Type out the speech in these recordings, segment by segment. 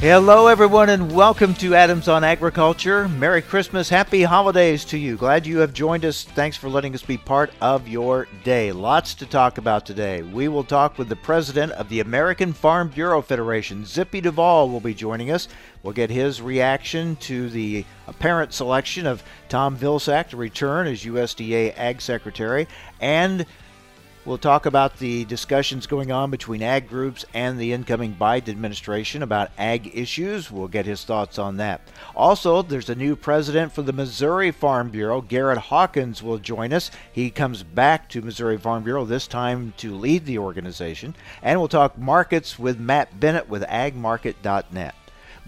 Hello, everyone, and welcome to Adams on Agriculture. Merry Christmas, Happy Holidays to you. Glad you have joined us. Thanks for letting us be part of your day. Lots to talk about today. We will talk with the president of the American Farm Bureau Federation, Zippy Duvall, will be joining us. We'll get his reaction to the apparent selection of Tom Vilsack to return as USDA Ag Secretary and We'll talk about the discussions going on between ag groups and the incoming Biden administration about ag issues. We'll get his thoughts on that. Also, there's a new president for the Missouri Farm Bureau. Garrett Hawkins will join us. He comes back to Missouri Farm Bureau, this time to lead the organization. And we'll talk markets with Matt Bennett with agmarket.net.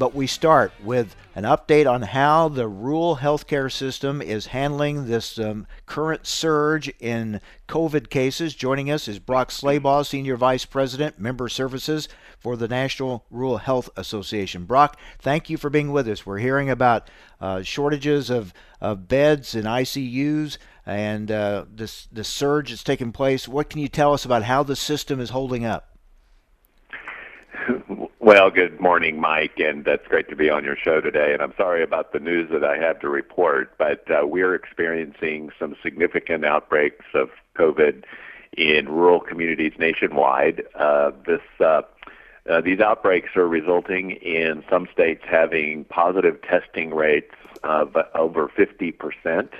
But we start with an update on how the rural healthcare system is handling this um, current surge in COVID cases. Joining us is Brock Slabach, Senior Vice President, Member Services for the National Rural Health Association. Brock, thank you for being with us. We're hearing about uh, shortages of, of beds in ICUs and uh, this, this surge that's taking place. What can you tell us about how the system is holding up? Well, good morning, Mike, and that's great to be on your show today. And I'm sorry about the news that I have to report, but uh, we're experiencing some significant outbreaks of COVID in rural communities nationwide. Uh, this uh, uh, these outbreaks are resulting in some states having positive testing rates of over 50 percent.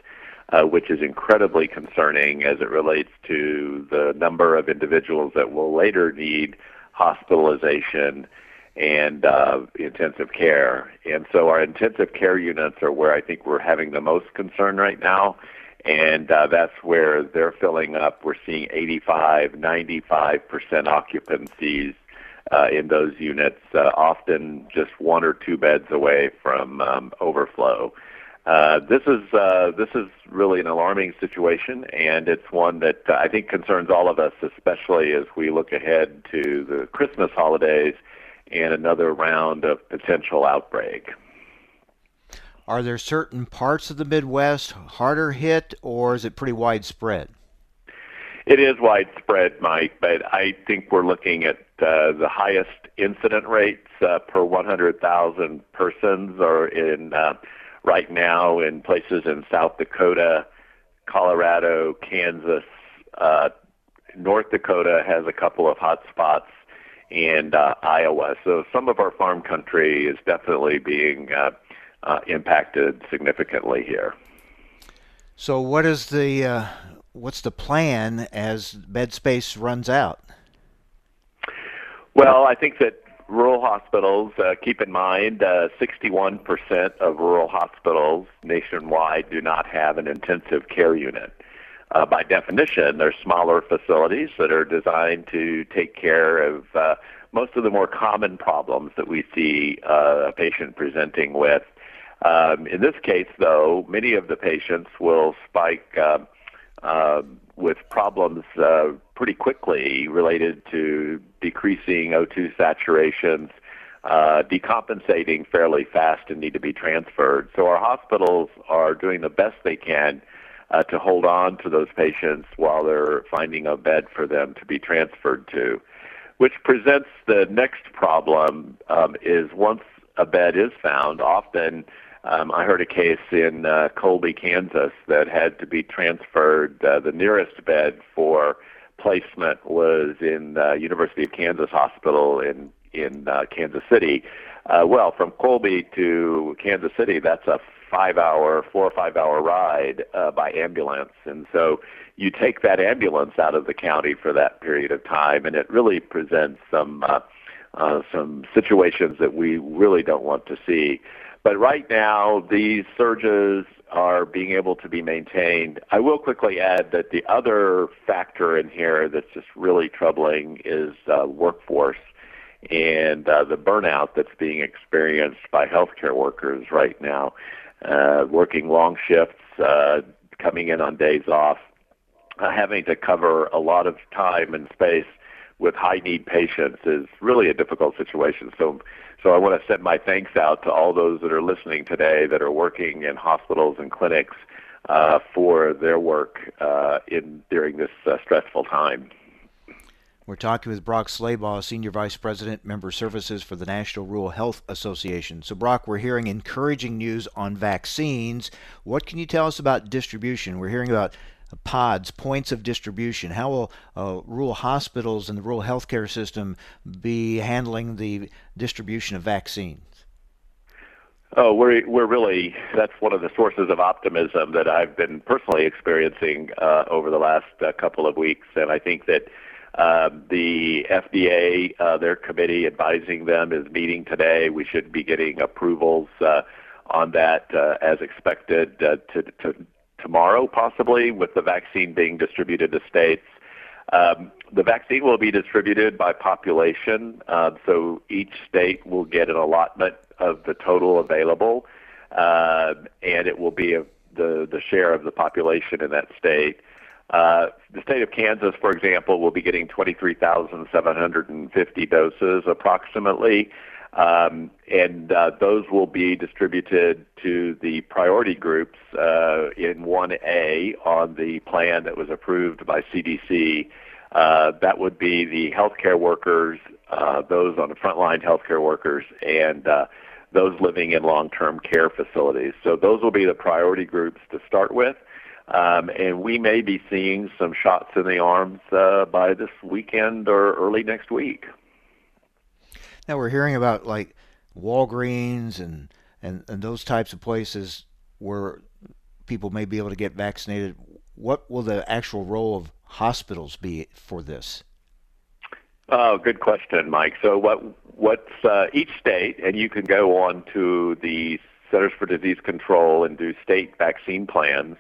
Uh, which is incredibly concerning as it relates to the number of individuals that will later need hospitalization and uh, intensive care. And so our intensive care units are where I think we're having the most concern right now. And uh, that's where they're filling up. We're seeing 85, 95% occupancies uh, in those units, uh, often just one or two beds away from um, overflow. Uh, this is uh, this is really an alarming situation, and it's one that I think concerns all of us, especially as we look ahead to the Christmas holidays and another round of potential outbreak. Are there certain parts of the Midwest harder hit, or is it pretty widespread? It is widespread, Mike, but I think we're looking at uh, the highest incident rates uh, per 100,000 persons are in uh, right now in places in South Dakota, Colorado, Kansas, uh, North Dakota has a couple of hot spots and uh, Iowa. So some of our farm country is definitely being uh, uh, impacted significantly here. So what is the uh, what's the plan as bed space runs out? Well, I think that rural hospitals, uh, keep in mind, uh, 61% of rural hospitals nationwide do not have an intensive care unit. Uh, by definition, they're smaller facilities that are designed to take care of uh, most of the more common problems that we see uh, a patient presenting with. Um, in this case, though, many of the patients will spike uh, uh, with problems uh, pretty quickly related to decreasing O2 saturations, uh, decompensating fairly fast and need to be transferred. So our hospitals are doing the best they can uh, to hold on to those patients while they're finding a bed for them to be transferred to, which presents the next problem um, is once a bed is found, often um, I heard a case in uh, Colby, Kansas that had to be transferred. Uh, the nearest bed for placement was in uh, University of Kansas Hospital in in uh, Kansas City. Uh, well, from Colby to Kansas City, that's a five-hour, four or five-hour ride uh, by ambulance, and so you take that ambulance out of the county for that period of time, and it really presents some uh, uh, some situations that we really don't want to see. But right now, these surges are being able to be maintained. I will quickly add that the other factor in here that's just really troubling is uh, workforce and uh, the burnout that's being experienced by healthcare workers right now, uh, working long shifts, uh, coming in on days off. uh, having to cover a lot of time and space with high need patients is really a difficult situation. So, so I want to send my thanks out to all those that are listening today that are working in hospitals and clinics uh, for their work uh, in during this uh, stressful time. We're talking with Brock Slabach, Senior Vice President, Member Services for the National Rural Health Association. So, Brock, we're hearing encouraging news on vaccines. What can you tell us about distribution? We're hearing about pods, points of distribution? How will uh, rural hospitals and the rural healthcare system be handling the distribution of vaccines? Oh, we're we're really that's one of the sources of optimism that I've been personally experiencing uh, over the last uh, couple of weeks, and I think that uh, the FDA, uh, their committee advising them, is meeting today. We should be getting approvals uh, on that uh, as expected uh, to, to tomorrow, possibly, with the vaccine being distributed to states. Um, the vaccine will be distributed by population, uh, so each state will get an allotment of the total available, uh, and it will be a, the the share of the population in that state. Uh, the state of Kansas, for example, will be getting 23,750 doses approximately. Um, and uh, those will be distributed to the priority groups uh, in 1A on the plan that was approved by CDC. Uh, that would be the healthcare workers, uh, those on the frontline healthcare workers, and those living in long-term care facilities. So those will be the priority groups to start with. Um, and we may be seeing some shots in the arms uh, by this weekend or early next week. Now we're hearing about like Walgreens and, and, and those types of places where people may be able to get vaccinated. What will the actual role of hospitals be for this? Oh, good question, Mike. So what what's uh, each state, and you can go on to the Centers for Disease Control and do state vaccine plans,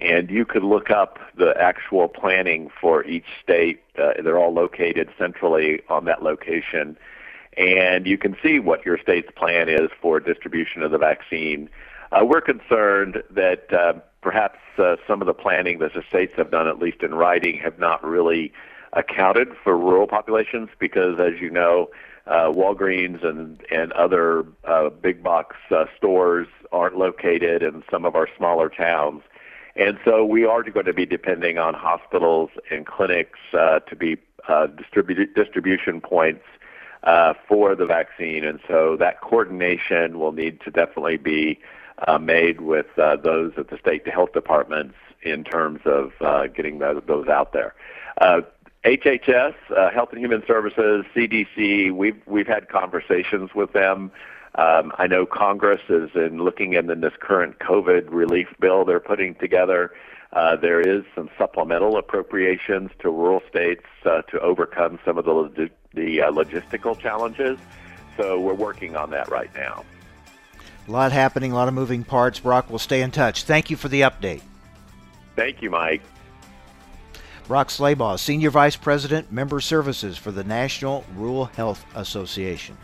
and you could look up the actual planning for each state. Uh, they're all located centrally on that location and you can see what your state's plan is for distribution of the vaccine. Uh, we're concerned that uh, perhaps uh, some of the planning that the states have done, at least in writing, have not really accounted for rural populations because, as you know, uh, Walgreens and and other uh, big box stores aren't located in some of our smaller towns, and so we are going to be depending on hospitals and clinics uh, to be uh, distribu- distribution points uh, for the vaccine. And so that coordination will need to definitely be uh, made with uh, those at the state health departments in terms of uh, getting those, those out there. HHS, uh, uh, Health and Human Services, CDC, we've we've had conversations with them. Um, I know Congress is in looking in, in this current COVID relief bill they're putting together. Uh, there is some supplemental appropriations to rural states uh, to overcome some of the the uh, logistical challenges. So we're working on that right now. A lot happening, a lot of moving parts. Brock, we'll stay in touch. Thank you for the update. Thank you, Mike. Brock Slabach, Senior Vice President, Member Services for the National Rural Health Association.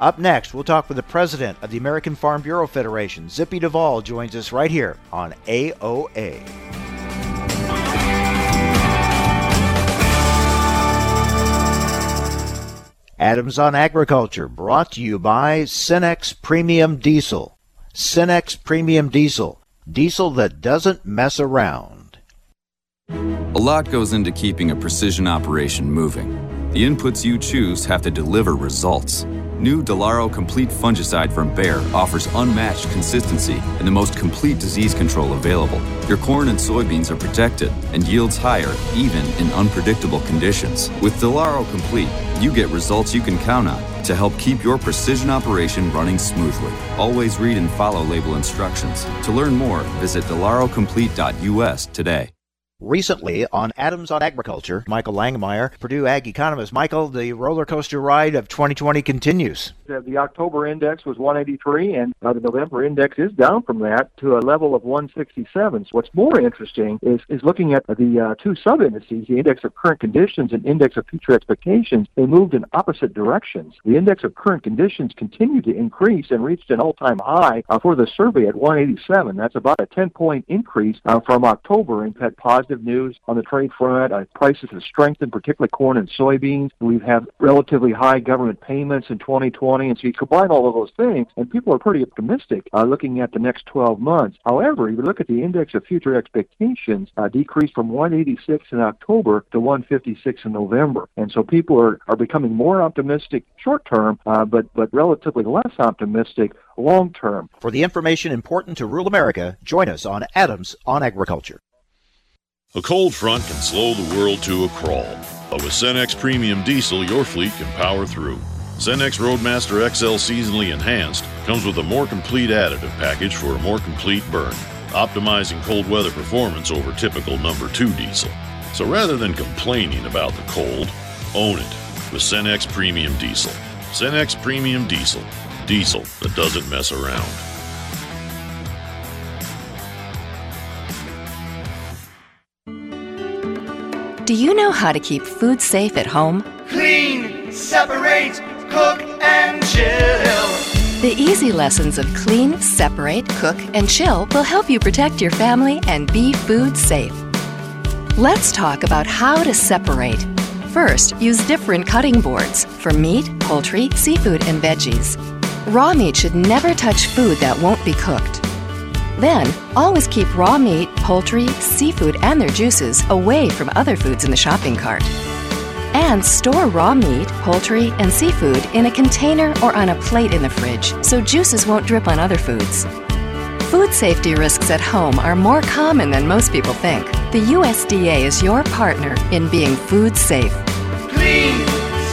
Up next, we'll talk with the President of the American Farm Bureau Federation. Zippy Duvall joins us right here on AOA. Adams on Agriculture, brought to you by Cenex Premium Diesel. Cenex Premium Diesel, diesel that doesn't mess around. A lot goes into keeping a precision operation moving. The inputs you choose have to deliver results. New Delaro Complete Fungicide from Bayer offers unmatched consistency and the most complete disease control available. Your corn and soybeans are protected and yields higher even in unpredictable conditions. With Delaro Complete, you get results you can count on to help keep your precision operation running smoothly. Always read and follow label instructions. To learn more, visit delarocomplete.us today. Recently on Adams on Agriculture, Michael Langemeier, Purdue Ag economist. Michael, the roller coaster ride of 2020 continues. The October index was 183, and uh, the November index is down from that to a level of 167. So what's more interesting is, is looking at the uh, two sub-indices, the index of current conditions and index of future expectations. They moved in opposite directions. The index of current conditions continued to increase and reached an all-time high uh, for the survey at 187. That's about a 10-point increase uh, from October and had positive positive news on the trade front. Uh, prices have strengthened, particularly corn and soybeans. We've had relatively high government payments in 2020, and so you combine all of those things, and people are pretty optimistic uh, looking at the next 12 months. However, if you look at the index of future expectations, uh, decreased from 186 in October to 156 in November, and so people are, are becoming more optimistic short term, uh, but but relatively less optimistic long term. For the information important to rural America, join us on Adams on Agriculture. A cold front can slow the world to a crawl, but with Cenex Premium Diesel, your fleet can power through. Cenex Roadmaster XL Seasonally Enhanced comes with a more complete additive package for a more complete burn, optimizing cold weather performance over typical number 2 diesel. So rather than complaining about the cold, own it with Cenex Premium Diesel. Cenex Premium Diesel. Diesel that doesn't mess around. Do you know how to keep food safe at home? Clean, separate, cook, and chill. The easy lessons of clean, separate, cook, and chill will help you protect your family and be food safe. Let's talk about how to separate. First, use different cutting boards for meat, poultry, seafood, and veggies. Raw meat should never touch food that won't be cooked. Then, always keep raw meat, poultry, seafood, and their juices away from other foods in the shopping cart. And store raw meat, poultry, and seafood in a container or on a plate in the fridge so juices won't drip on other foods. Food safety risks at home are more common than most people think. The USDA is your partner in being food safe. Clean,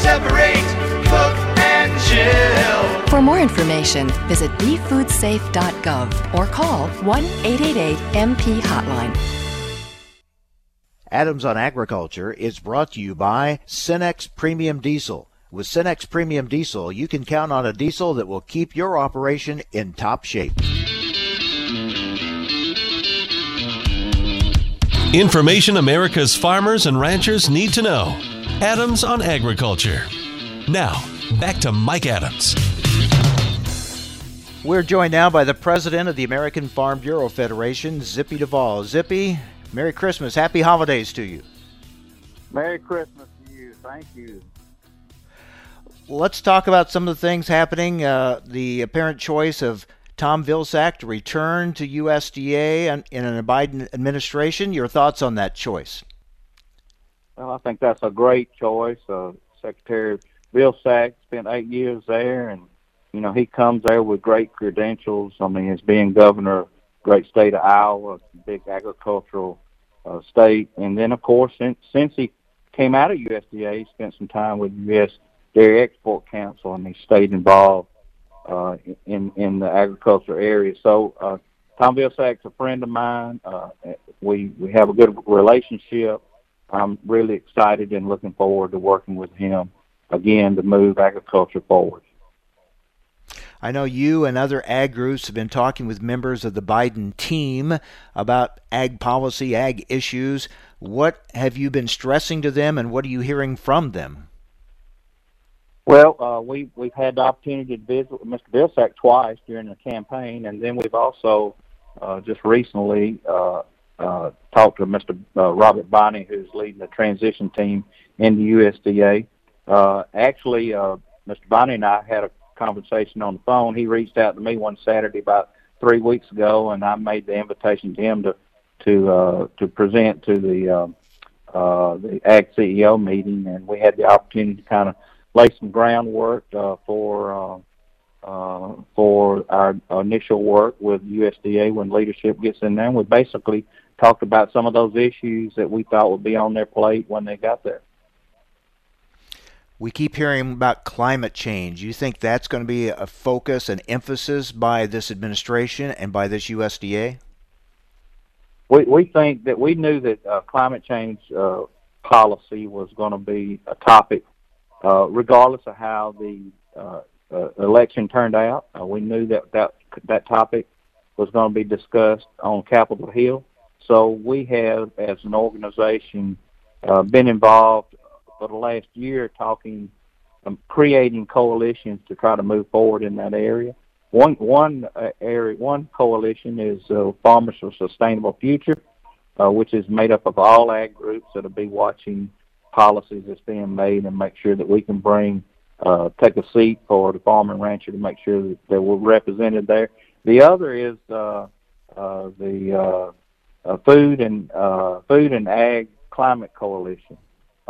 separate, cook, and chill. For more information, visit befoodsafe.gov or call 1 888 MP Hotline. Adams on Agriculture is brought to you by Cenex Premium Diesel. With Cenex Premium Diesel, you can count on a diesel that will keep your operation in top shape. Information America's farmers and ranchers need to know. Adams on Agriculture. Now, back to Mike Adams. We're joined now by the president of the American Farm Bureau Federation, Zippy Duvall. Zippy, Merry Christmas. Happy holidays to you. Merry Christmas to you. Thank you. Let's talk about some of the things happening. Uh, the apparent choice of Tom Vilsack to return to USDA in a Biden administration. Your thoughts on that choice? Well, I think that's a great choice. Uh, Secretary Vilsack spent eight years there, and you know he comes there with great credentials. I mean, as being governor, great state of Iowa, big agricultural uh, state, and then of course since since he came out of USDA, he spent some time with U.S. Dairy Export Council, and he stayed involved uh, in in the agriculture area. So uh, Tom Vilsack's a friend of mine. Uh, we we have a good relationship. I'm really excited and looking forward to working with him again to move agriculture forward. I know you and other ag groups have been talking with members of the Biden team about ag policy, ag issues. What have you been stressing to them, and what are you hearing from them? Well, uh, we we've had the opportunity to visit with Mr. Vilsack twice during the campaign, and then we've also uh, just recently uh, uh, talked to Mr. Uh, Robert Bonnie, who's leading the transition team in the USDA. Uh, actually, uh, Mr. Bonnie and I had a conversation on the phone. He reached out to me one Saturday about three weeks ago, and I made the invitation to him to to uh, to present to the uh, uh, the Ag CEO meeting, and we had the opportunity to kind of lay some groundwork uh, for uh, uh, for our initial work with USDA when leadership gets in there. And we basically talked about some of those issues that we thought would be on their plate when they got there. We keep hearing about climate change. You think that's going to be a focus and emphasis by this administration and by this USDA? We we think that we knew that uh, climate change uh, policy was going to be a topic uh, regardless of how the uh, uh, election turned out. Uh, we knew that, that that topic was going to be discussed on Capitol Hill. So we have, as an organization, uh, been involved for the last year talking, um, creating coalitions to try to move forward in that area. One one uh, area, one coalition is uh, Farmers for Sustainable Future, uh, which is made up of all ag groups that'll be watching policies that's being made and make sure that we can bring uh, take a seat for the farmer and rancher to make sure that, that we're represented there. The other is uh, uh, the uh, uh, food and uh, food and ag climate coalition.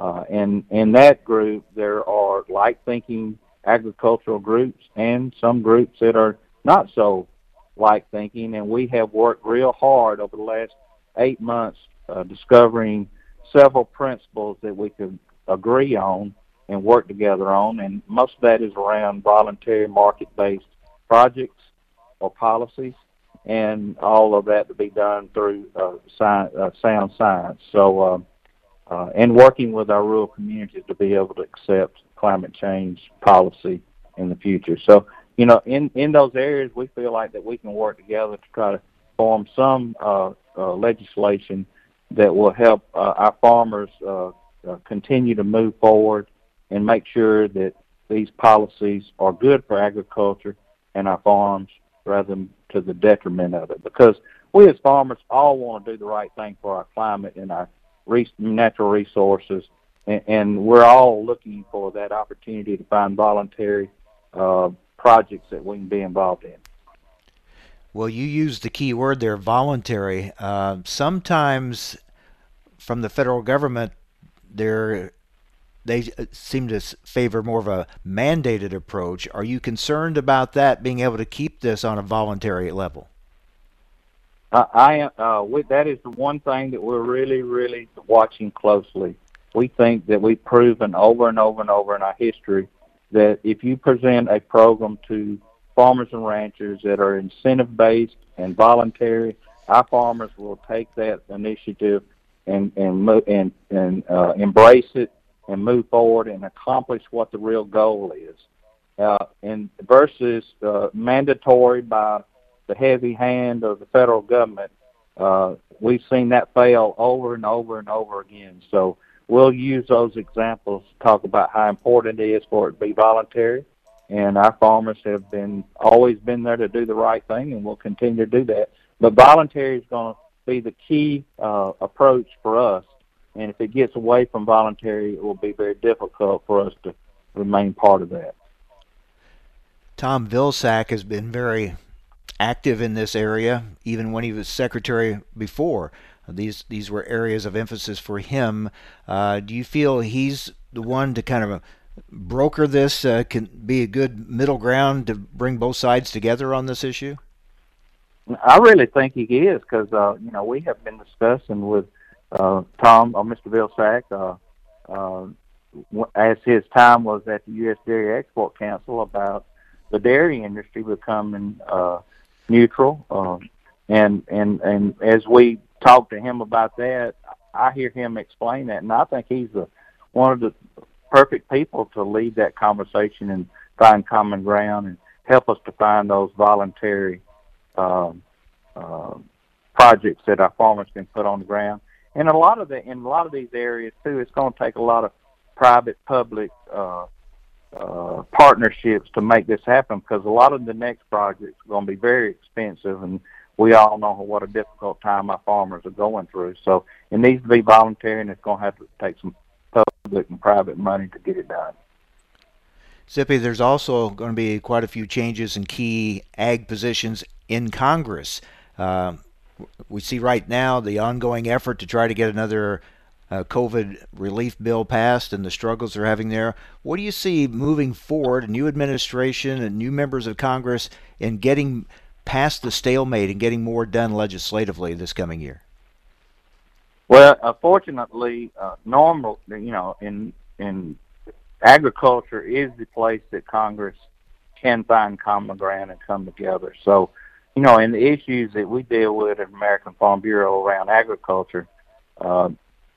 Uh, and in that group, there are like thinking agricultural groups and some groups that are not so like thinking. And we have worked real hard over the last eight months uh, discovering several principles that we could agree on and work together on. And most of that is around voluntary market based projects or policies and all of that to be done through uh, science, uh, sound science. So, uh, and working with our rural communities to be able to accept climate change policy in the future. So, you know, in in those areas, we feel like that we can work together to try to form some uh, uh, legislation that will help uh, our farmers uh, uh, continue to move forward and make sure that these policies are good for agriculture and our farms rather than to the detriment of it. Because we as farmers all want to do the right thing for our climate and our natural resources, and, and we're all looking for that opportunity to find voluntary uh, projects that we can be involved in. Well, you used the key word there, voluntary. Uh, sometimes from the federal government, there they uh, seem to favor more of a mandated approach. Are you concerned about that being able to keep this on a voluntary level? I uh, we, that is the one thing that we're really, really watching closely. We think that we've proven over and over and over in our history that if you present a program to farmers and ranchers that are incentive based and voluntary, our farmers will take that initiative and and and and uh, embrace it and move forward and accomplish what the real goal is. Uh, and versus uh, mandatory by the heavy hand of the federal government, uh, we've seen that fail over and over and over again. So we'll use those examples to talk about how important it is for it to be voluntary. And our farmers have been always been there to do the right thing, and we'll continue to do that. But voluntary is going to be the key uh, approach for us and if it gets away from voluntary, it will be very difficult for us to remain part of that. Tom Vilsack has been very active in this area, even when he was secretary before. These these were areas of emphasis for him. Uh, do you feel he's the one to kind of broker this? Uh, can be a good middle ground to bring both sides together on this issue. I really think he is because uh, you know we have been discussing with uh, Tom or Mr. Vilsack, uh, uh, as his time was at the U.S. Dairy Export Council about the dairy industry becoming uh, neutral, um, and and and as we talk to him about that, I hear him explain that, and I think he's the one of the perfect people to lead that conversation and find common ground and help us to find those voluntary um, uh, projects that our farmers can put on the ground. And a lot of the in a lot of these areas too, it's going to take a lot of private public uh, uh, partnerships to make this happen because a lot of the next projects are going to be very expensive, and we all know what a difficult time our farmers are going through. So it needs to be voluntary, and it's going to have to take some public and private money to get it done. Zippy, there's also going to be quite a few changes in key ag positions in Congress. Uh, we see right now the ongoing effort to try to get another uh, COVID relief bill passed and the struggles they're having there. What do you see moving forward, a new administration and new members of Congress, in getting past the stalemate and getting more done legislatively this coming year? Well, uh, fortunately, uh, normal, you know, in in agriculture is the place that Congress can find common ground and come together. So you know, and the issues that we deal with at American Farm Bureau around agriculture, uh,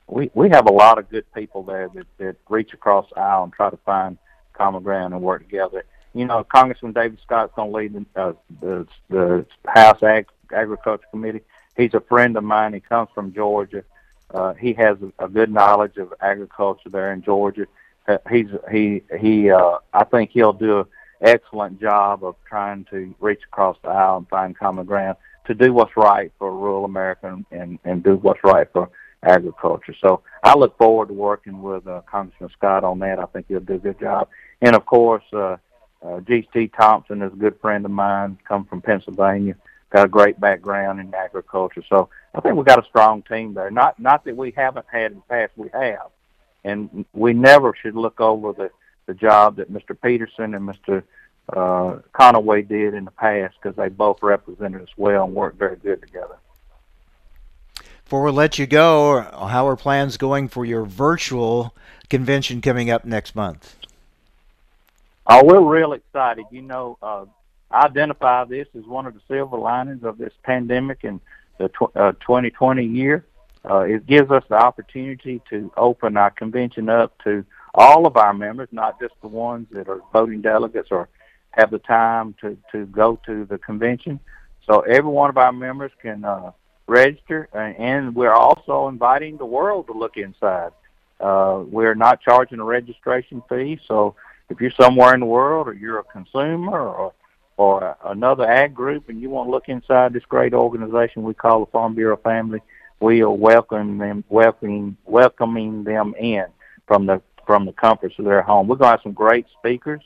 we we have a lot of good people there that that reach across the aisle and try to find common ground and work together. You know, Congressman David Scott's going to lead the, uh, the the House Ag, Agriculture Committee. He's a friend of mine. He comes from Georgia. Uh, he has a, good knowledge of agriculture there in Georgia. Uh, he's he he. Uh, I think he'll do a excellent job of trying to reach across the aisle and find common ground. to do what's right for rural America and, and do what's right for agriculture. So I look forward to working with uh, Congressman Scott on that. I think he'll do a good job. And of course, uh, uh, G.T. Thompson is a good friend of mine, come from Pennsylvania, got a great background in agriculture. So I think we've got a strong team there. Not not that we haven't had in the past, we have, and we never should look over the the job that Mr. Peterson and Mr. Uh, Conaway did in the past because they both represented us well and worked very good together. Before we let you go, how are plans going for your virtual convention coming up next month? Oh, we're real excited. You know, uh, I identify this as one of the silver linings of this pandemic and the tw- uh, 2020 year. Uh, it gives us the opportunity to open our convention up to all of our members, not just the ones that are voting delegates or have the time to, to go to the convention. So every one of our members can uh, register, and we're also inviting the world to look inside. Uh, we're not charging a registration fee, so if you're somewhere in the world, or you're a consumer, or or another ag group, and you want to look inside this great organization we call the Farm Bureau family, we are welcoming them, welcoming welcoming them in from the from the comforts of their home. We're to have some great speakers,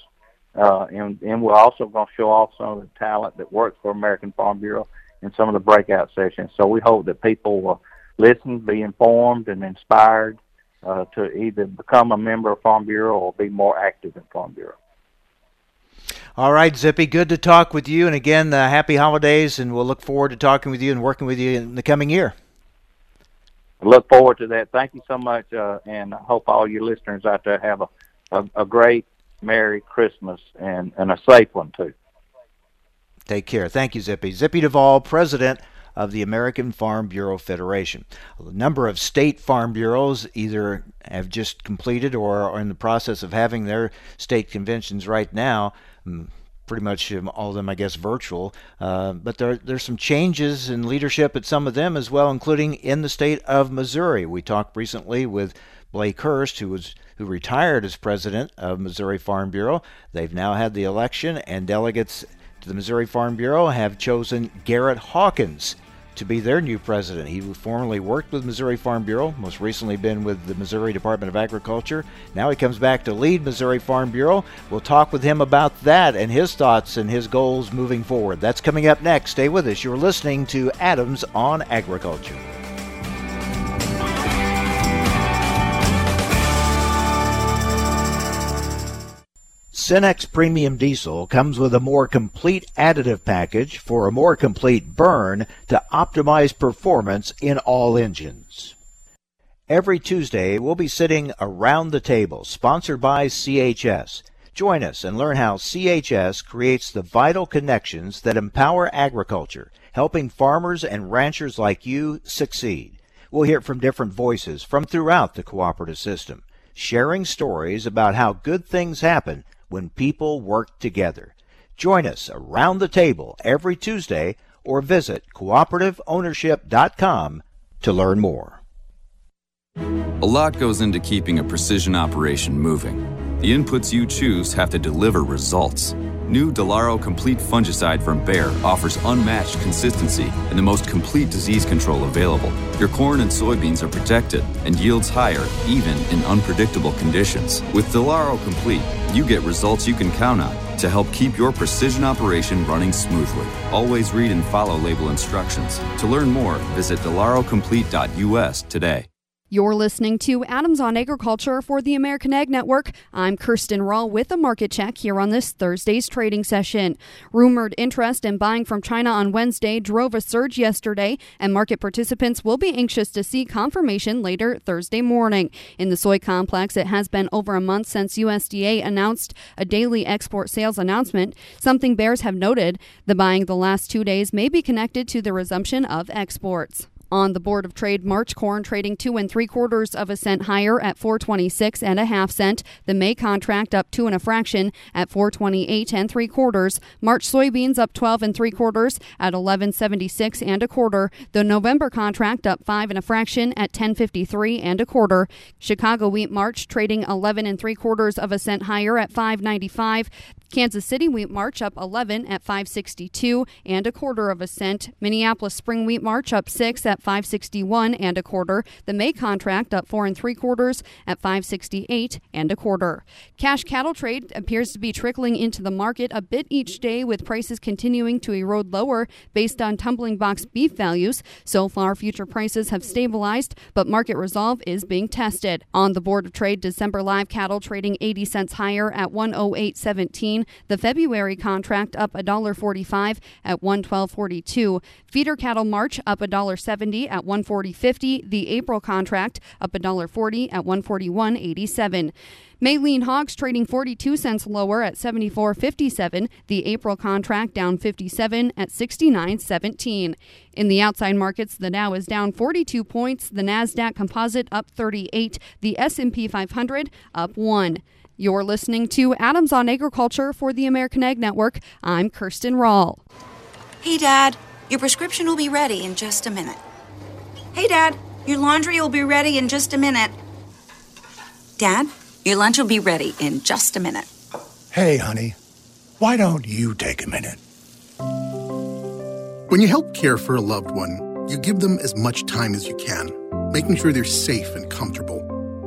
uh, and and we're also going to show off some of the talent that works for American Farm Bureau in some of the breakout sessions. So we hope that people will listen, be informed, and inspired uh, to either become a member of Farm Bureau or be more active in Farm Bureau. All right, Zippy, good to talk with you. And again, uh, happy holidays, and we'll look forward to talking with you and working with you in the coming year. I look forward to that. Thank you so much, uh, and I hope all your listeners out there have a, a, a great Merry Christmas and, and a safe one, too. Take care. Thank you, Zippy. Zippy Duvall, President of the American Farm Bureau Federation. A number of state farm bureaus either have just completed or are in the process of having their state conventions right now. Mm, pretty much um, all of them, I guess, virtual. Uh, but there, there's some changes in leadership at some of them as well, including in the state of Missouri. We talked recently with Blake Hurst, who was who retired as president of Missouri Farm Bureau. They've now had the election, and delegates the Missouri Farm Bureau have chosen Garrett Hawkins to be their new president. He formerly worked with Missouri Farm Bureau, most recently been with the Missouri Department of Agriculture. Now he comes back to lead Missouri Farm Bureau. We'll talk with him about that and his thoughts and his goals moving forward. That's coming up next. Stay with us. You're listening to Adams on Agriculture. Cenex Premium Diesel comes with a more complete additive package for a more complete burn to optimize performance in all engines. Every Tuesday, we'll be sitting around the table, sponsored by CHS. Join us and learn how CHS creates the vital connections that empower agriculture, helping farmers and ranchers like you succeed. We'll hear from different voices from throughout the cooperative system, sharing stories about how good things happen when people work together. Join us around the table every Tuesday or visit cooperativeownership.com to learn more. A lot goes into keeping a precision operation moving. The inputs you choose have to deliver results. New Delaro Complete Fungicide from Bayer offers unmatched consistency and the most complete disease control available. Your corn and soybeans are protected and yields higher even in unpredictable conditions. With Delaro Complete, you get results you can count on to help keep your precision operation running smoothly. Always read and follow label instructions. To learn more, visit delarocomplete.us today. You're listening to Adams on Agriculture for the American Ag Network. I'm Kirsten Rahl with a market check here on this Thursday's trading session. Rumored interest in buying from China on Wednesday drove a surge yesterday, and market participants will be anxious to see confirmation later Thursday morning. In the soy complex, it has been over a month since USDA announced a daily export sales announcement, something bears have noted. The buying the last two days may be connected to the resumption of exports. On the Board of Trade, March corn trading two and three quarters of a cent higher at 426 and a half cent. The May contract up two and a fraction at 428 and three quarters. March soybeans up 12 and three quarters at 1176 and a quarter. The November contract up five and a fraction at 1053 and a quarter. Chicago wheat March trading 11 and three quarters of a cent higher at 595. Kansas City wheat March up 11 at 562 and a quarter of a cent. Minneapolis spring wheat March up 6 at 561 and a quarter. The May contract up 4 and 3 quarters at 568 and a quarter. Cash cattle trade appears to be trickling into the market a bit each day with prices continuing to erode lower based on tumbling box beef values. So far future prices have stabilized, but market resolve is being tested. On the Board of Trade December live cattle trading 80 cents higher at 108.17 the February contract up $1.45 at 112.42. Feeder cattle March up $1.70 at 140.50. The April contract up $1.40 at 141.87. May lean hogs trading 42 cents lower at 74.57. The April contract down 57 at 69.17. In the outside markets, the Dow is down 42 points, the Nasdaq Composite up 38, the S&P 500 up 1. You're listening to Adams on Agriculture for the American Ag Network. I'm Kirsten Rahl. Hey, Dad, your prescription will be ready in just a minute. Hey, Dad, your laundry will be ready in just a minute. Dad, your lunch will be ready in just a minute. Hey, honey, why don't you take a minute? When you help care for a loved one, you give them as much time as you can, making sure they're safe and comfortable.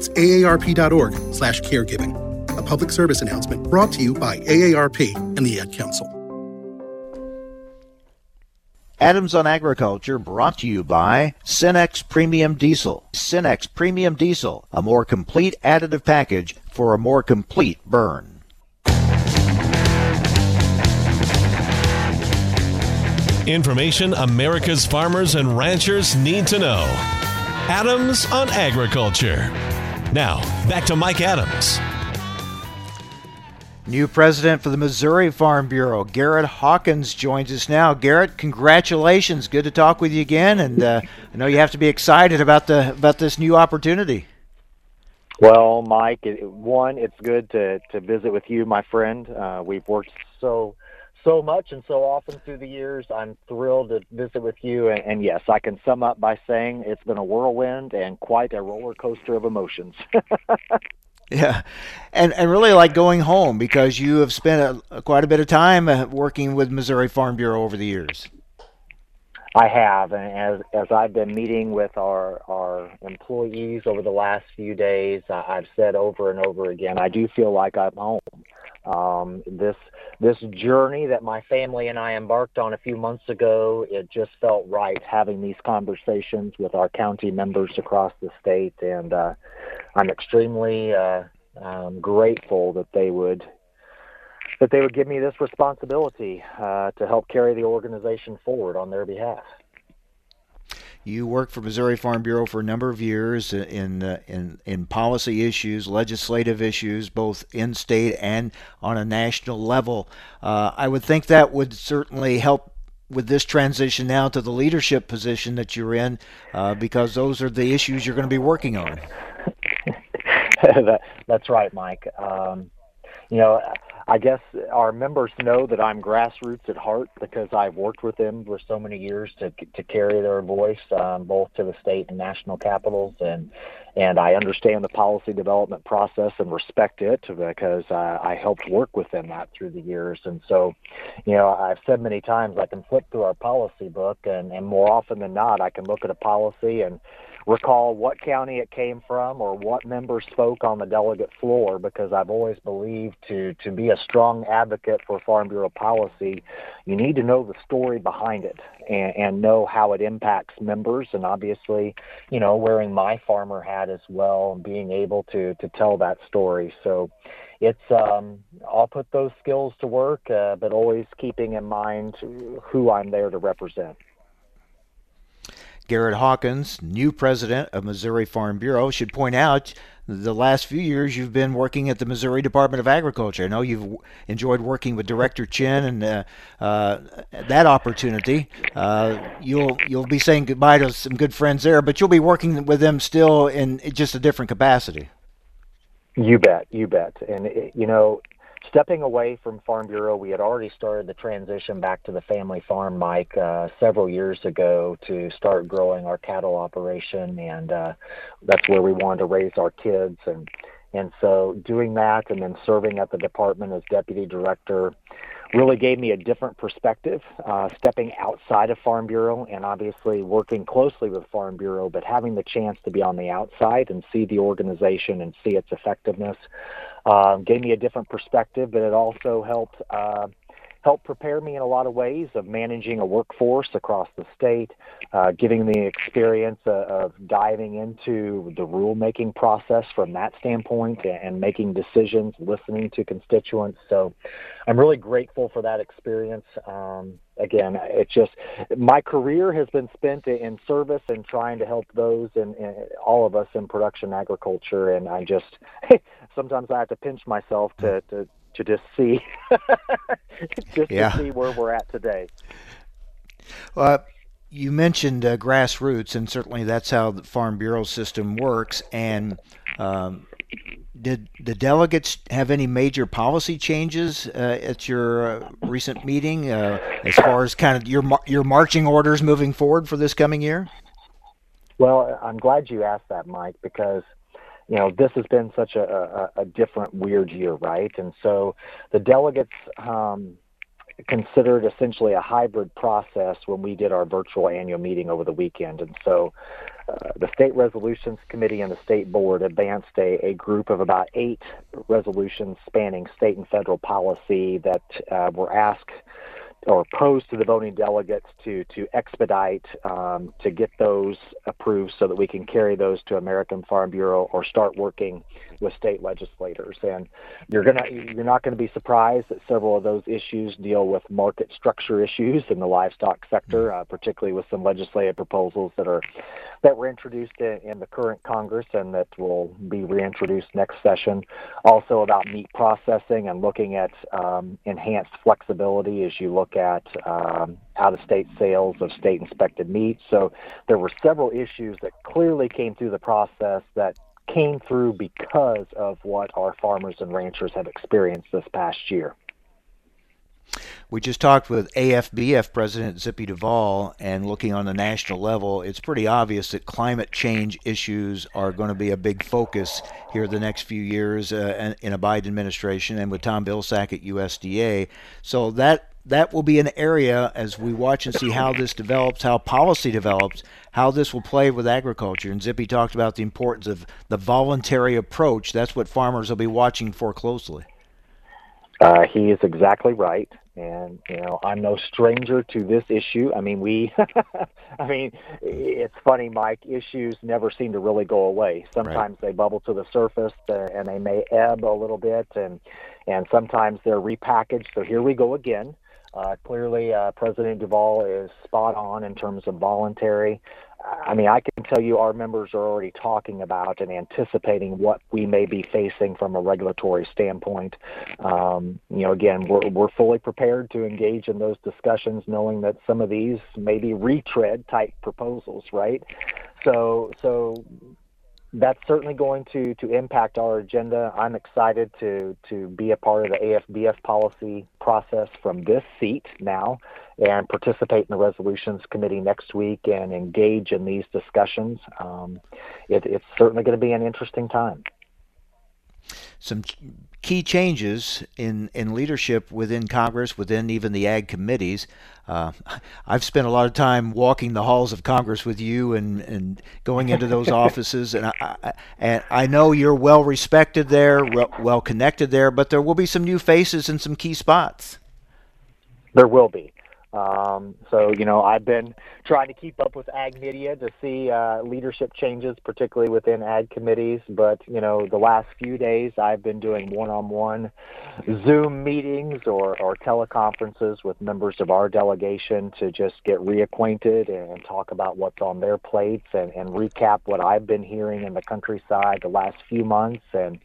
That's aarp.org slash caregiving. A public service announcement brought to you by AARP and the Ad Council. Adams on Agriculture brought to you by Cenex Premium Diesel. Cenex Premium Diesel, a more complete additive package for a more complete burn. Information America's farmers and ranchers need to know. Adams on Agriculture. Now, back to Mike Adams. New president for the Missouri Farm Bureau, Garrett Hawkins, joins us now. Garrett, congratulations! Good to talk with you again, and uh, I know you have to be excited about the about this new opportunity. Well, Mike, it, one, it's good to to visit with you, my friend. Uh, we've worked so so much and so often through the years. I'm thrilled to visit with you. And, and, yes, I can sum up by saying it's been a whirlwind and quite a roller coaster of emotions. yeah, and and really like going home because you have spent a, quite a bit of time uh, working with Missouri Farm Bureau over the years. I have, and as as I've been meeting with our our employees over the last few days, I've said over and over again, I do feel like I'm home. Um, this this journey that my family and I embarked on a few months ago, it just felt right having these conversations with our county members across the state, and uh, I'm extremely uh, um, grateful that they would that they would give me this responsibility uh, to help carry the organization forward on their behalf. You worked for Missouri Farm Bureau for a number of years in uh, in in policy issues, legislative issues, both in state and on a national level. Uh, I would think that would certainly help with this transition now to the leadership position that you're in, uh, because those are the issues you're going to be working on. that, that's right, Mike. Um, you know, guess our members know that I'm grassroots at heart because I've worked with them for so many years to to carry their voice um, both to the state and national capitals, and and I understand the policy development process and respect it because uh, I helped work within that through the years. And so, you know, I've said many times I can flip through our policy book, and and more often than not, I can look at a policy and recall what county it came from or what member spoke on the delegate floor because I've always believed to to be a strong advocate for Farm Bureau policy, you need to know the story behind it and, and know how it impacts members and obviously, you know, wearing my farmer hat as well and being able to to tell that story. So it's um, I'll put those skills to work, uh, but always keeping in mind who I'm there to represent. Garrett Hawkins, new president of Missouri Farm Bureau, should point out the last few years you've been working at the Missouri Department of Agriculture. I know you've enjoyed working with Director Chinn and uh, uh, that opportunity. Uh, you'll you'll be saying goodbye to some good friends there, but you'll be working with them still in just a different capacity. You bet, you bet. And you know, stepping away from Farm Bureau, we had already started the transition back to the family farm, Mike, uh, several years ago to start growing our cattle operation, and uh, that's where we wanted to raise our kids. And and so doing that, and then serving at the department as deputy director, really gave me a different perspective, uh, stepping outside of Farm Bureau and obviously working closely with Farm Bureau, but having the chance to be on the outside and see the organization and see its effectiveness uh, gave me a different perspective, but it also helped uh, helped prepare me in a lot of ways of managing a workforce across the state, uh, giving me experience uh, of diving into the rulemaking process from that standpoint and, making decisions, listening to constituents. So I'm really grateful for that experience. Um, again, it's just my career has been spent in service and trying to help those and, and all of us in production agriculture. And I just sometimes I have to pinch myself to, to to just see just yeah. to see where we're at today. Well, you mentioned uh, grassroots, and certainly that's how the Farm Bureau system works. And um, did the delegates have any major policy changes uh, at your uh, recent meeting, uh, as far as kind of your your marching orders moving forward for this coming year? Well, I'm glad you asked that, Mike, because you know, this has been such a, a, a different, weird year, right? And so the delegates um, considered essentially a hybrid process when we did our virtual annual meeting over the weekend. And so uh, the State Resolutions Committee and the State Board advanced a, a group of about eight resolutions spanning state and federal policy that uh, were asked or posed to the voting delegates to to expedite um, to get those approved so that we can carry those to American Farm Bureau or start working with state legislators. And you're gonna you're not going to be surprised that several of those issues deal with market structure issues in the livestock sector, uh, particularly with some legislative proposals that are that were introduced in, in the current Congress and that will be reintroduced next session. Also about meat processing and looking at um, enhanced flexibility as you look at um, out-of-state sales of state-inspected meat. So there were several issues that clearly came through the process that came through because of what our farmers and ranchers have experienced this past year. We just talked with AFBF President Zippy Duvall, and looking on the national level, it's pretty obvious that climate change issues are going to be a big focus here the next few years uh, in a Biden administration and with Tom Vilsack at USDA. So that that will be an area as we watch and see how this develops, how policy develops, how this will play with agriculture. And Zippy talked about the importance of the voluntary approach. That's what farmers will be watching for closely. Uh, he is exactly right. And, you know, I'm no stranger to this issue. I mean, we, I mean, it's funny, Mike, issues never seem to really go away. Sometimes right. they bubble to the surface uh, and they may ebb a little bit and, and sometimes they're repackaged. So here we go again. Uh, clearly, uh, President Duvall is spot on in terms of voluntary. I mean, I can tell you our members are already talking about and anticipating what we may be facing from a regulatory standpoint. Um, you know, again, we're, we're fully prepared to engage in those discussions, knowing that some of these may be retread type proposals, right? So, so that's certainly going to to impact our agenda. I'm excited to to be a part of the AFBF policy process from this seat now and participate in the resolutions committee next week and engage in these discussions. Um, it, it's certainly going to be an interesting time. Some key changes in, in leadership within Congress, within even the ag committees. Uh, I've spent a lot of time walking the halls of Congress with you and, and going into those offices, and I, I, and I know you're well respected there, well connected there, but there will be some new faces in some key spots. There will be. Um, so, you know, I've been trying to keep up with ag media to see uh, leadership changes, particularly within ag committees. But, you know, the last few days I've been doing one on one Zoom meetings or, or teleconferences with members of our delegation to just get reacquainted and talk about what's on their plates and, and recap what I've been hearing in the countryside the last few months. And,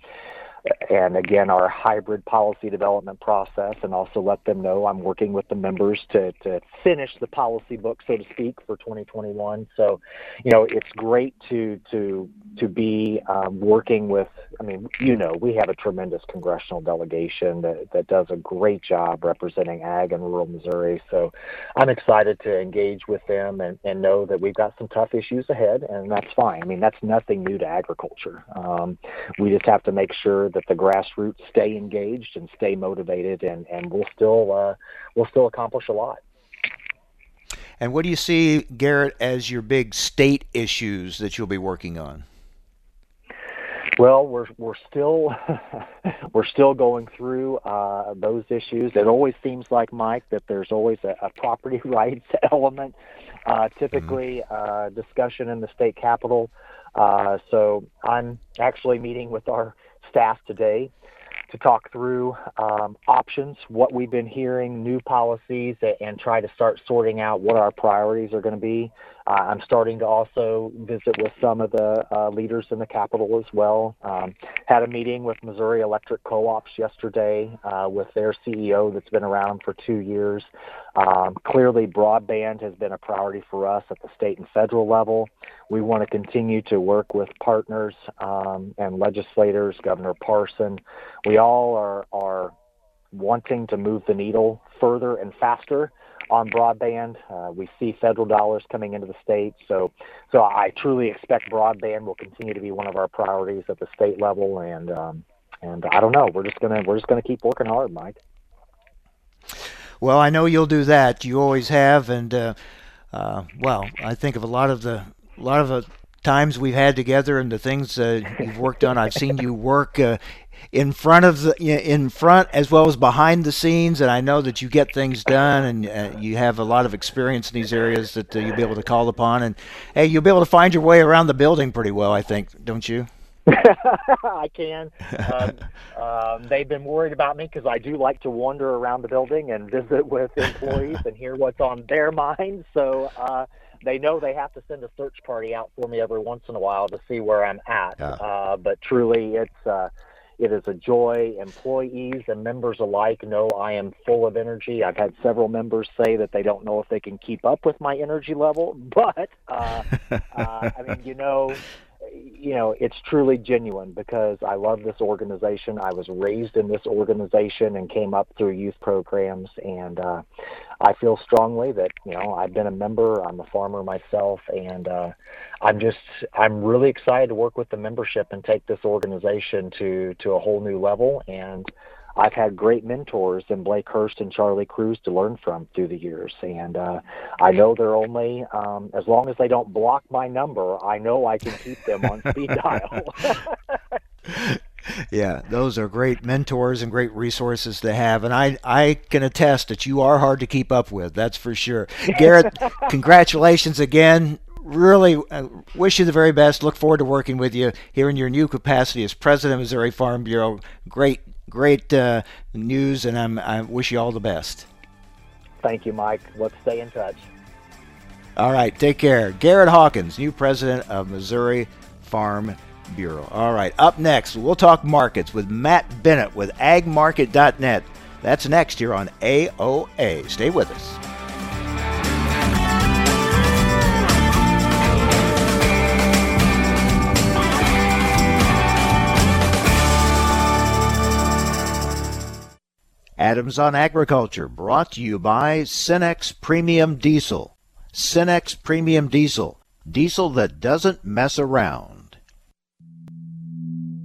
and again our hybrid policy development process and also let them know I'm working with the members to, to finish the policy book so to speak for 2021 so you know it's great to to to be um, working with I mean you know we have a tremendous congressional delegation that, that does a great job representing ag and rural Missouri. So I'm excited to engage with them and, and know that we've got some tough issues ahead and that's fine. I mean that's nothing new to agriculture. Um, we just have to make sure that the grassroots stay engaged and stay motivated, and and we'll still uh, we'll still accomplish a lot. And what do you see, Garrett, as your big state issues that you'll be working on? Well, we're we're still we're still going through uh, those issues. It always seems like Mike that there's always a, a property rights element. Uh, typically, mm-hmm. uh, discussion in the state capitol. Uh, so I'm actually meeting with our staff today to talk through um, options, what we've been hearing, new policies, and try to start sorting out what our priorities are going to be. Uh, I'm starting to also visit with some of the uh, leaders in the capital as well. Um, had a meeting with Missouri Electric Co-ops yesterday uh, with their CEO that's been around for two years. Um, clearly, broadband has been a priority for us at the state and federal level. We want to continue to work with partners um, and legislators, Governor Parson. We all are, are wanting to move the needle further and faster on broadband. Uh, we see federal dollars coming into the state, so so I truly expect broadband will continue to be one of our priorities at the state level. And um, and I don't know, we're just gonna we're just gonna keep working hard, Mike. Well, I know you'll do that. You always have, and uh, uh, well, I think of a lot of the a lot of the times we've had together and the things uh, you've worked on. I've seen you work uh, in front of the in front as well as behind the scenes and i know that you get things done and uh, you have a lot of experience in these areas that uh, you'll be able to call upon and hey you'll be able to find your way around the building pretty well i think don't you I can. Um, um, they've been worried about me because I do like to wander around the building and visit with employees and hear what's on their minds. So uh, they know they have to send a search party out for me every once in a while to see where I'm at. Yeah. Uh, but truly, it's uh, it is a joy. Employees and members alike know I am full of energy. I've had several members say that they don't know if they can keep up with my energy level, but uh, uh, I mean, you know, you know, it's truly genuine because I love this organization. I was raised in this organization and came up through youth programs, and uh, I feel strongly that you know I've been a member. I'm a farmer myself, and uh, I'm just I'm really excited to work with the membership and take this organization to to a whole new level. And I've had great mentors in Blake Hurst and Charlie Kruse to learn from through the years, and uh, I know they're only um, as long as they don't block my number. I know I can keep them on speed dial. yeah, those are great mentors and great resources to have, and I I can attest that you are hard to keep up with. That's for sure. Garrett, congratulations again really uh, wish you the very best. Look forward to working with you here in your new capacity as president of Missouri Farm Bureau. Great great uh, news, and I'm, I wish you all the best. Thank you, Mike. Let's stay in touch. All right, take care. Garrett Hawkins, new president of Missouri Farm Bureau. All right, up next, we'll talk markets with Matt Bennett with agmarket.net. That's next here on AOA. Stay with us. Adams on Agriculture, brought to you by Cenex Premium Diesel. Cenex Premium Diesel, diesel that doesn't mess around.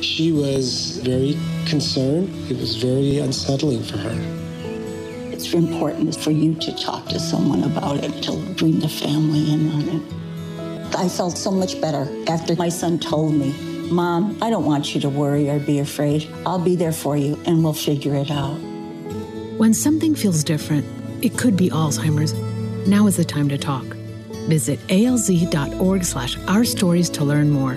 She was very concerned. It was very unsettling for her. It's important for you to talk to someone about it, to bring the family in on it. I felt so much better after my son told me, Mom, I don't want you to worry or be afraid. I'll be there for you and we'll figure it out. When something feels different, it could be Alzheimer's. Now is the time to talk. Visit alz.org slash our stories to learn more.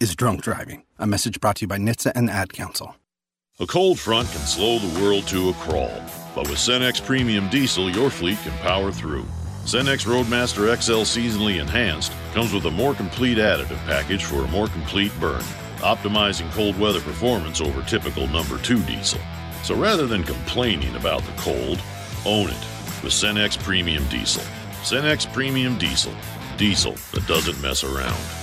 is drunk driving. A message brought to you by NHTSA and the Ad Council. A cold front can slow the world to a crawl, but with Cenex Premium Diesel, your fleet can power through. Cenex Roadmaster XL Seasonally Enhanced comes with a more complete additive package for a more complete burn, optimizing cold weather performance over typical number 2 diesel. So rather than complaining about the cold, own it with Cenex Premium Diesel. Cenex Premium Diesel. Diesel that doesn't mess around.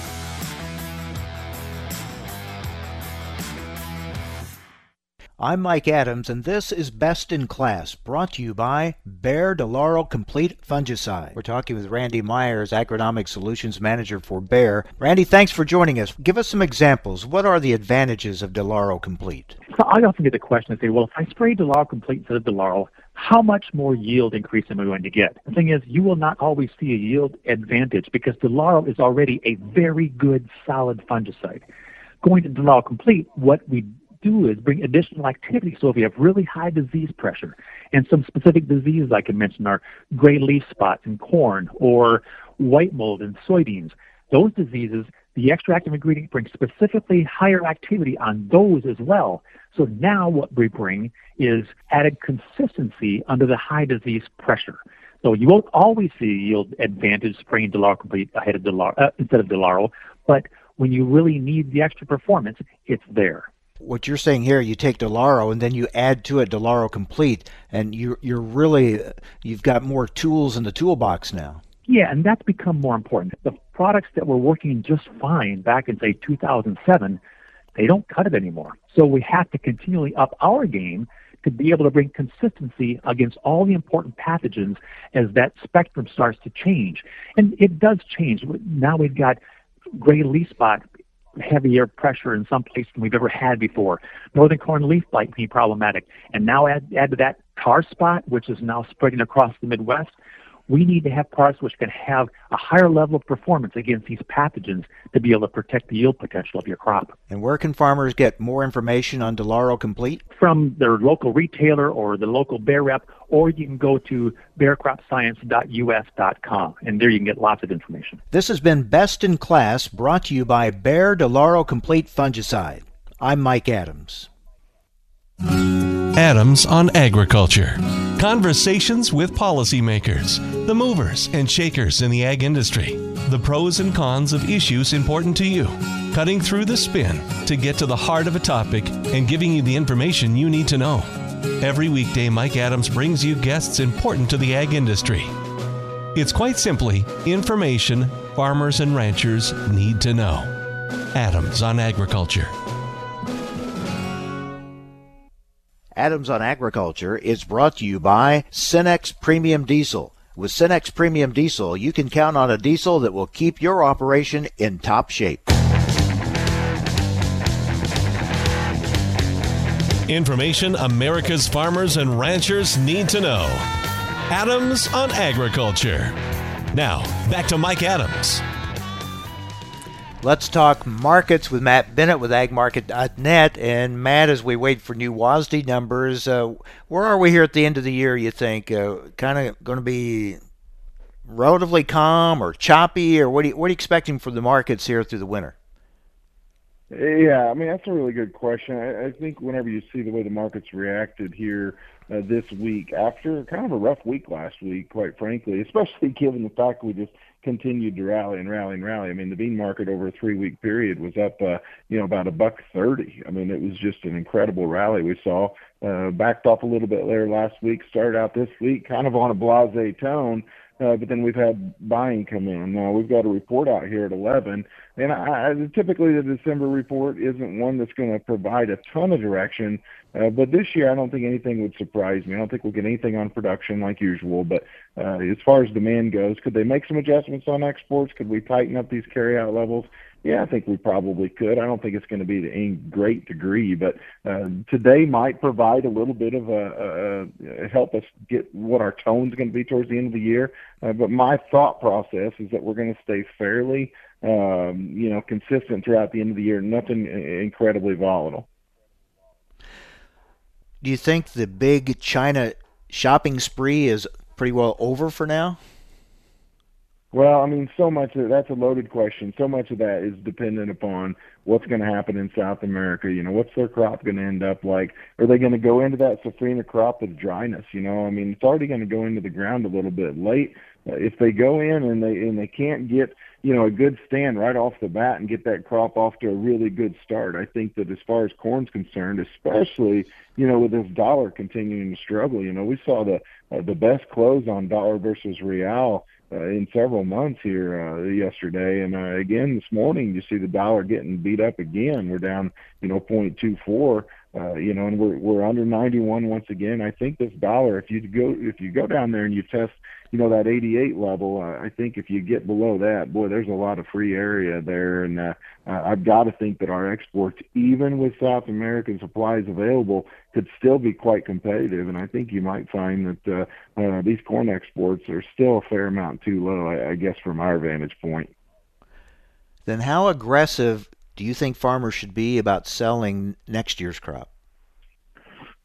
I'm Mike Adams, and this is Best in Class, brought to you by Bayer Delaro Complete Fungicide. We're talking with Randy Myers, Agronomic Solutions Manager for Bayer. Randy, thanks for joining us. Give us some examples. What are the advantages of Delaro Complete? So I often get the question, I say, well, if I spray Delaro Complete instead of Delaro, how much more yield increase am I going to get? The thing is, you will not always see a yield advantage because Delaro is already a very good, solid fungicide. Going to Delaro Complete, what we do is bring additional activity. So if you have really high disease pressure, and some specific diseases I can mention are gray leaf spot in corn or white mold in soybeans, those diseases, the extra active ingredient brings specifically higher activity on those as well. So now what we bring is added consistency under the high disease pressure. So you won't always see yield advantage spraying Delaro complete ahead of uh, instead of Delaro, but when you really need the extra performance, it's there what you're saying here, you take Delaro and then you add to it Delaro Complete, and you, you're really you've got more tools in the toolbox now. Yeah, and that's become more important. The products that were working just fine back in say 2007, they don't cut it anymore. So we have to continually up our game to be able to bring consistency against all the important pathogens as that spectrum starts to change. And it does change. Now we've got gray leaf spot heavier pressure in some places than we've ever had before. Northern corn leaf blight can be problematic. And now add, add to that tar spot, which is now spreading across the Midwest. We need to have products which can have a higher level of performance against these pathogens to be able to protect the yield potential of your crop. And where can farmers get more information on Delaro Complete? From their local retailer or the local Bayer rep, or you can go to bayercropscience.us.com, and there you can get lots of information. This has been Best in Class, brought to you by Bayer Delaro Complete Fungicide. I'm Mike Adams. Adams on Agriculture. Conversations with policymakers, the movers and shakers in the ag industry, the pros and cons of issues important to you, cutting through the spin to get to the heart of a topic and giving you the information you need to know. Every weekday, Mike Adams brings you guests important to the ag industry. It's quite simply information farmers and ranchers need to know. Adams on Agriculture. Adams on Agriculture is brought to you by Cenex Premium Diesel. With Cenex Premium Diesel, you can count on a diesel that will keep your operation in top shape. Information America's farmers and ranchers need to know. Adams on Agriculture. Now, back to Mike Adams. Let's talk markets with Matt Bennett with agmarket.net. And Matt, as we wait for new WASDE numbers, uh, where are we here at the end of the year, you think? Uh, kind of going to be relatively calm or choppy, or what are, you, what are you expecting for the markets here through the winter? Yeah, I mean, that's a really good question. I, I think whenever you see the way the markets reacted here uh, this week after kind of a rough week last week, quite frankly, especially given the fact we just continued to rally and rally and rally. I mean, the bean market over a three-week period was up, uh, you know, about a buck thirty. I mean, it was just an incredible rally we saw. Uh, backed off a little bit there last week, started out this week kind of on a blasé tone. But then we've had buying come in. Now we've got a report out here at 11, and I, I, typically the December report isn't one that's going to provide a ton of direction. Uh, but this year, I don't think anything would surprise me. I don't think we'll get anything on production like usual. But uh, as far as demand goes, could they make some adjustments on exports? Could we tighten up these carryout levels? Yeah, I think we probably could. I don't think it's going to be to any great degree, but uh, today might provide a little bit of a, a, a help us get what our tone's going to be towards the end of the year. Uh, but my thought process is that we're going to stay fairly, um, you know, consistent throughout the end of the year. Nothing incredibly volatile. Do you think the big China shopping spree is pretty well over for now? Well, I mean, so much of that's a loaded question. So much of that is dependent upon what's going to happen in South America. You know, what's their crop going to end up like? Are they going to go into that safrinha crop with dryness? You know, I mean, it's already going to go into the ground a little bit late. If they go in and they and they can't get you know a good stand right off the bat and get that crop off to a really good start, I think that as far as corn's concerned, especially you know with this dollar continuing to struggle, you know, we saw the uh, the best close on dollar versus real uh, in several months here uh, yesterday, and uh, again this morning you see the dollar getting beat up again. We're down, you know, 0.24. Uh, you know, and we're we're under 91 once again. I think this dollar, if you go if you go down there and you test you know that 88 level. I think if you get below that, boy, there's a lot of free area there, and uh, I've got to think that our exports, even with South American supplies available, could still be quite competitive. And I think you might find that uh, uh, these corn exports are still a fair amount too low. I, I guess from our vantage point. Then how aggressive do you think farmers should be about selling next year's crop?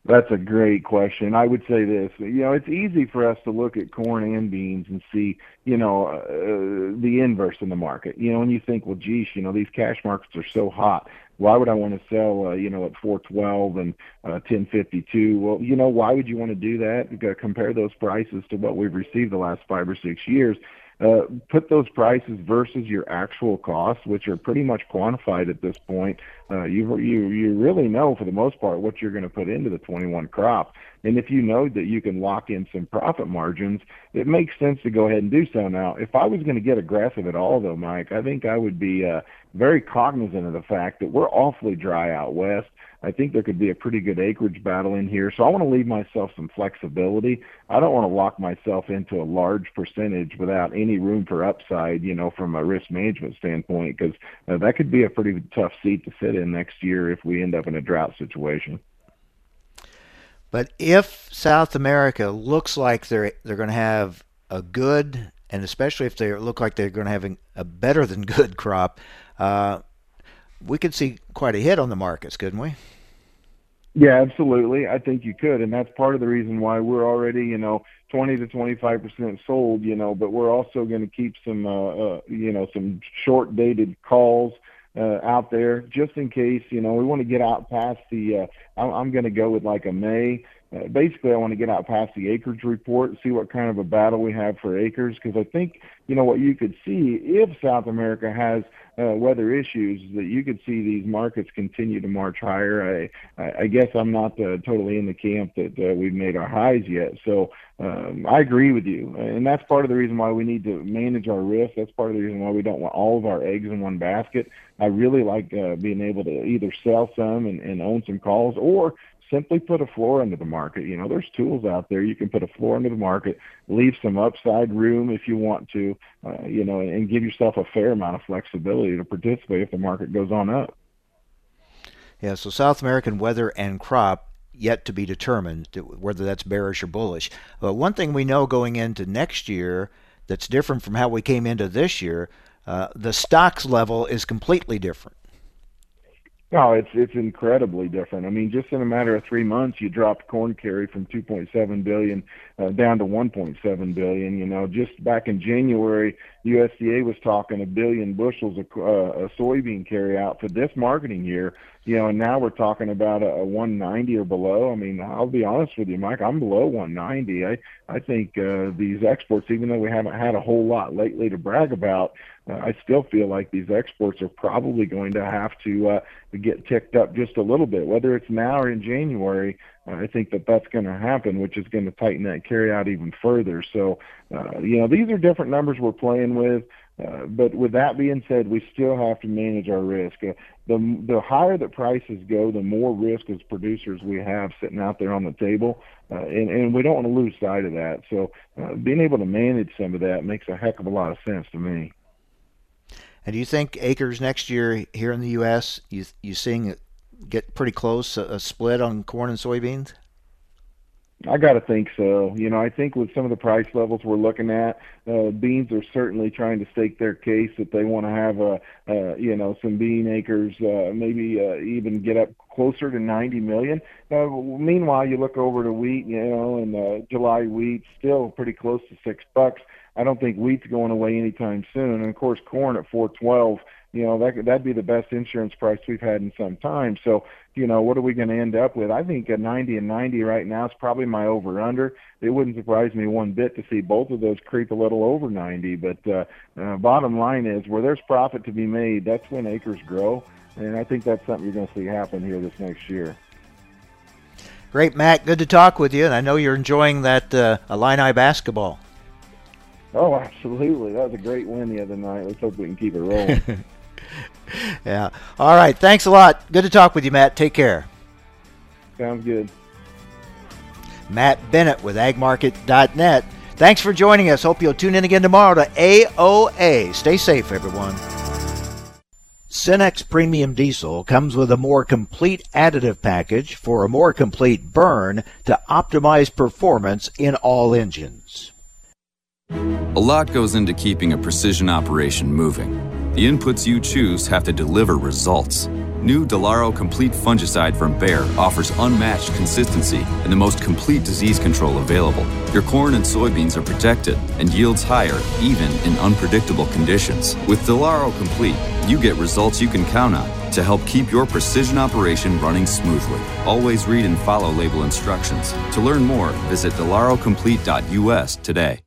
That's a great question. I would say this, you know, it's easy for us to look at corn and beans and see, you know, uh, the inverse in the market. You know, and you think, well, geez, you know, these cash markets are so hot. Why would I want to sell, uh, you know, at 412 and uh, 1052? Well, you know, why would you want to do that? Compare those prices to what we've received the last five or six years uh, put those prices versus your actual costs, which are pretty much quantified at this point. Uh, you you you really know for the most part what you're going to put into the 21 crop, and if you know that you can lock in some profit margins, it makes sense to go ahead and do so. Now, if I was going to get aggressive at all, though, Mike, I think I would be uh, very cognizant of the fact that we're awfully dry out west. I think there could be a pretty good acreage battle in here. So I want to leave myself some flexibility. I don't want to lock myself into a large percentage without any room for upside, you know, from a risk management standpoint, because uh, that could be a pretty tough seat to sit in next year if we end up in a drought situation. But if South America looks like they're they're going to have a good, and especially if they look like they're going to have a better than good crop, uh, we could see quite a hit on the markets, couldn't we? Yeah, absolutely. I think you could, and that's part of the reason why we're already, you know, 20 to 25 percent sold. You know, but we're also going to keep some, uh, uh, you know, some short-dated calls uh, out there just in case. You know, we want to get out past the. Uh, I'm, I'm going to go with like a May. Uh, basically, I want to get out past the acreage report, and see what kind of a battle we have for acres, because I think you know what you could see if South America has uh, weather issues that you could see these markets continue to march higher. I, I, guess I'm not uh, totally in the camp that uh, we've made our highs yet. So um, I agree with you, and that's part of the reason why we need to manage our risk. That's part of the reason why we don't want all of our eggs in one basket. I really like uh, being able to either sell some and, and own some calls, or simply put a floor into the market. You know, there's tools out there. You can put a floor into the market, leave some upside room if you want to, uh, you know, and give yourself a fair amount of flexibility to participate if the market goes on up. Yeah, so South American weather and crop yet to be determined whether that's bearish or bullish. But one thing we know going into next year that's different from how we came into this year, uh, the stocks level is completely different. No, it's it's incredibly different. I mean, just in a matter of three months, you dropped corn carry from 2.7 billion uh, down to 1.7 billion. You know, just back in January, USDA was talking a billion bushels of uh, soybean carry out for this marketing year. You know, and now we're talking about a, a 190 or below. I mean, I'll be honest with you, Mike. I'm below 190. I I think uh, these exports, even though we haven't had a whole lot lately to brag about, I still feel like these exports are probably going to have to uh, get ticked up just a little bit, whether it's now or in January. Uh, I think that that's going to happen, which is going to tighten that carry out even further. So, uh, you know, these are different numbers we're playing with. Uh, but with that being said, we still have to manage our risk. Uh, the the higher the prices go, the more risk as producers we have sitting out there on the table, uh, and and we don't want to lose sight of that. So uh, being able to manage some of that makes a heck of a lot of sense to me. And do you think acres next year here in the U.S. you you seeing it get pretty close a, a split on corn and soybeans? I got to think so. You know, I think with some of the price levels we're looking at, uh, beans are certainly trying to stake their case that they want to have a, uh, you know, some bean acres, uh, maybe uh, even get up closer to 90 million. Uh, meanwhile, you look over to wheat, you know, and uh, July wheat still pretty close to six bucks. I don't think wheat's going away anytime soon. And of course, corn at 412 you know that that'd be the best insurance price we've had in some time. So, you know, what are we going to end up with? I think a 90 and 90 right now is probably my over under. It wouldn't surprise me one bit to see both of those creep a little over 90. But uh, uh, bottom line is, where there's profit to be made, that's when acres grow, and I think that's something you're going to see happen here this next year. Great, Matt. Good to talk with you, and I know you're enjoying that uh, Illini basketball. Oh, absolutely. That was a great win the other night. Let's hope we can keep it rolling. yeah. All right. Thanks a lot. Good to talk with you, Matt. Take care. Sounds good. Matt Bennett with agmarket.net. Thanks for joining us. Hope you'll tune in again tomorrow to AOA. Stay safe, everyone. Cenex Premium Diesel comes with a more complete additive package for a more complete burn to optimize performance in all engines. A lot goes into keeping a precision operation moving. The inputs you choose have to deliver results. New Delaro Complete Fungicide from Bayer offers unmatched consistency and the most complete disease control available. Your corn and soybeans are protected and yields higher even in unpredictable conditions. With Delaro Complete, you get results you can count on to help keep your precision operation running smoothly. Always read and follow label instructions. To learn more, visit delarocomplete.us today.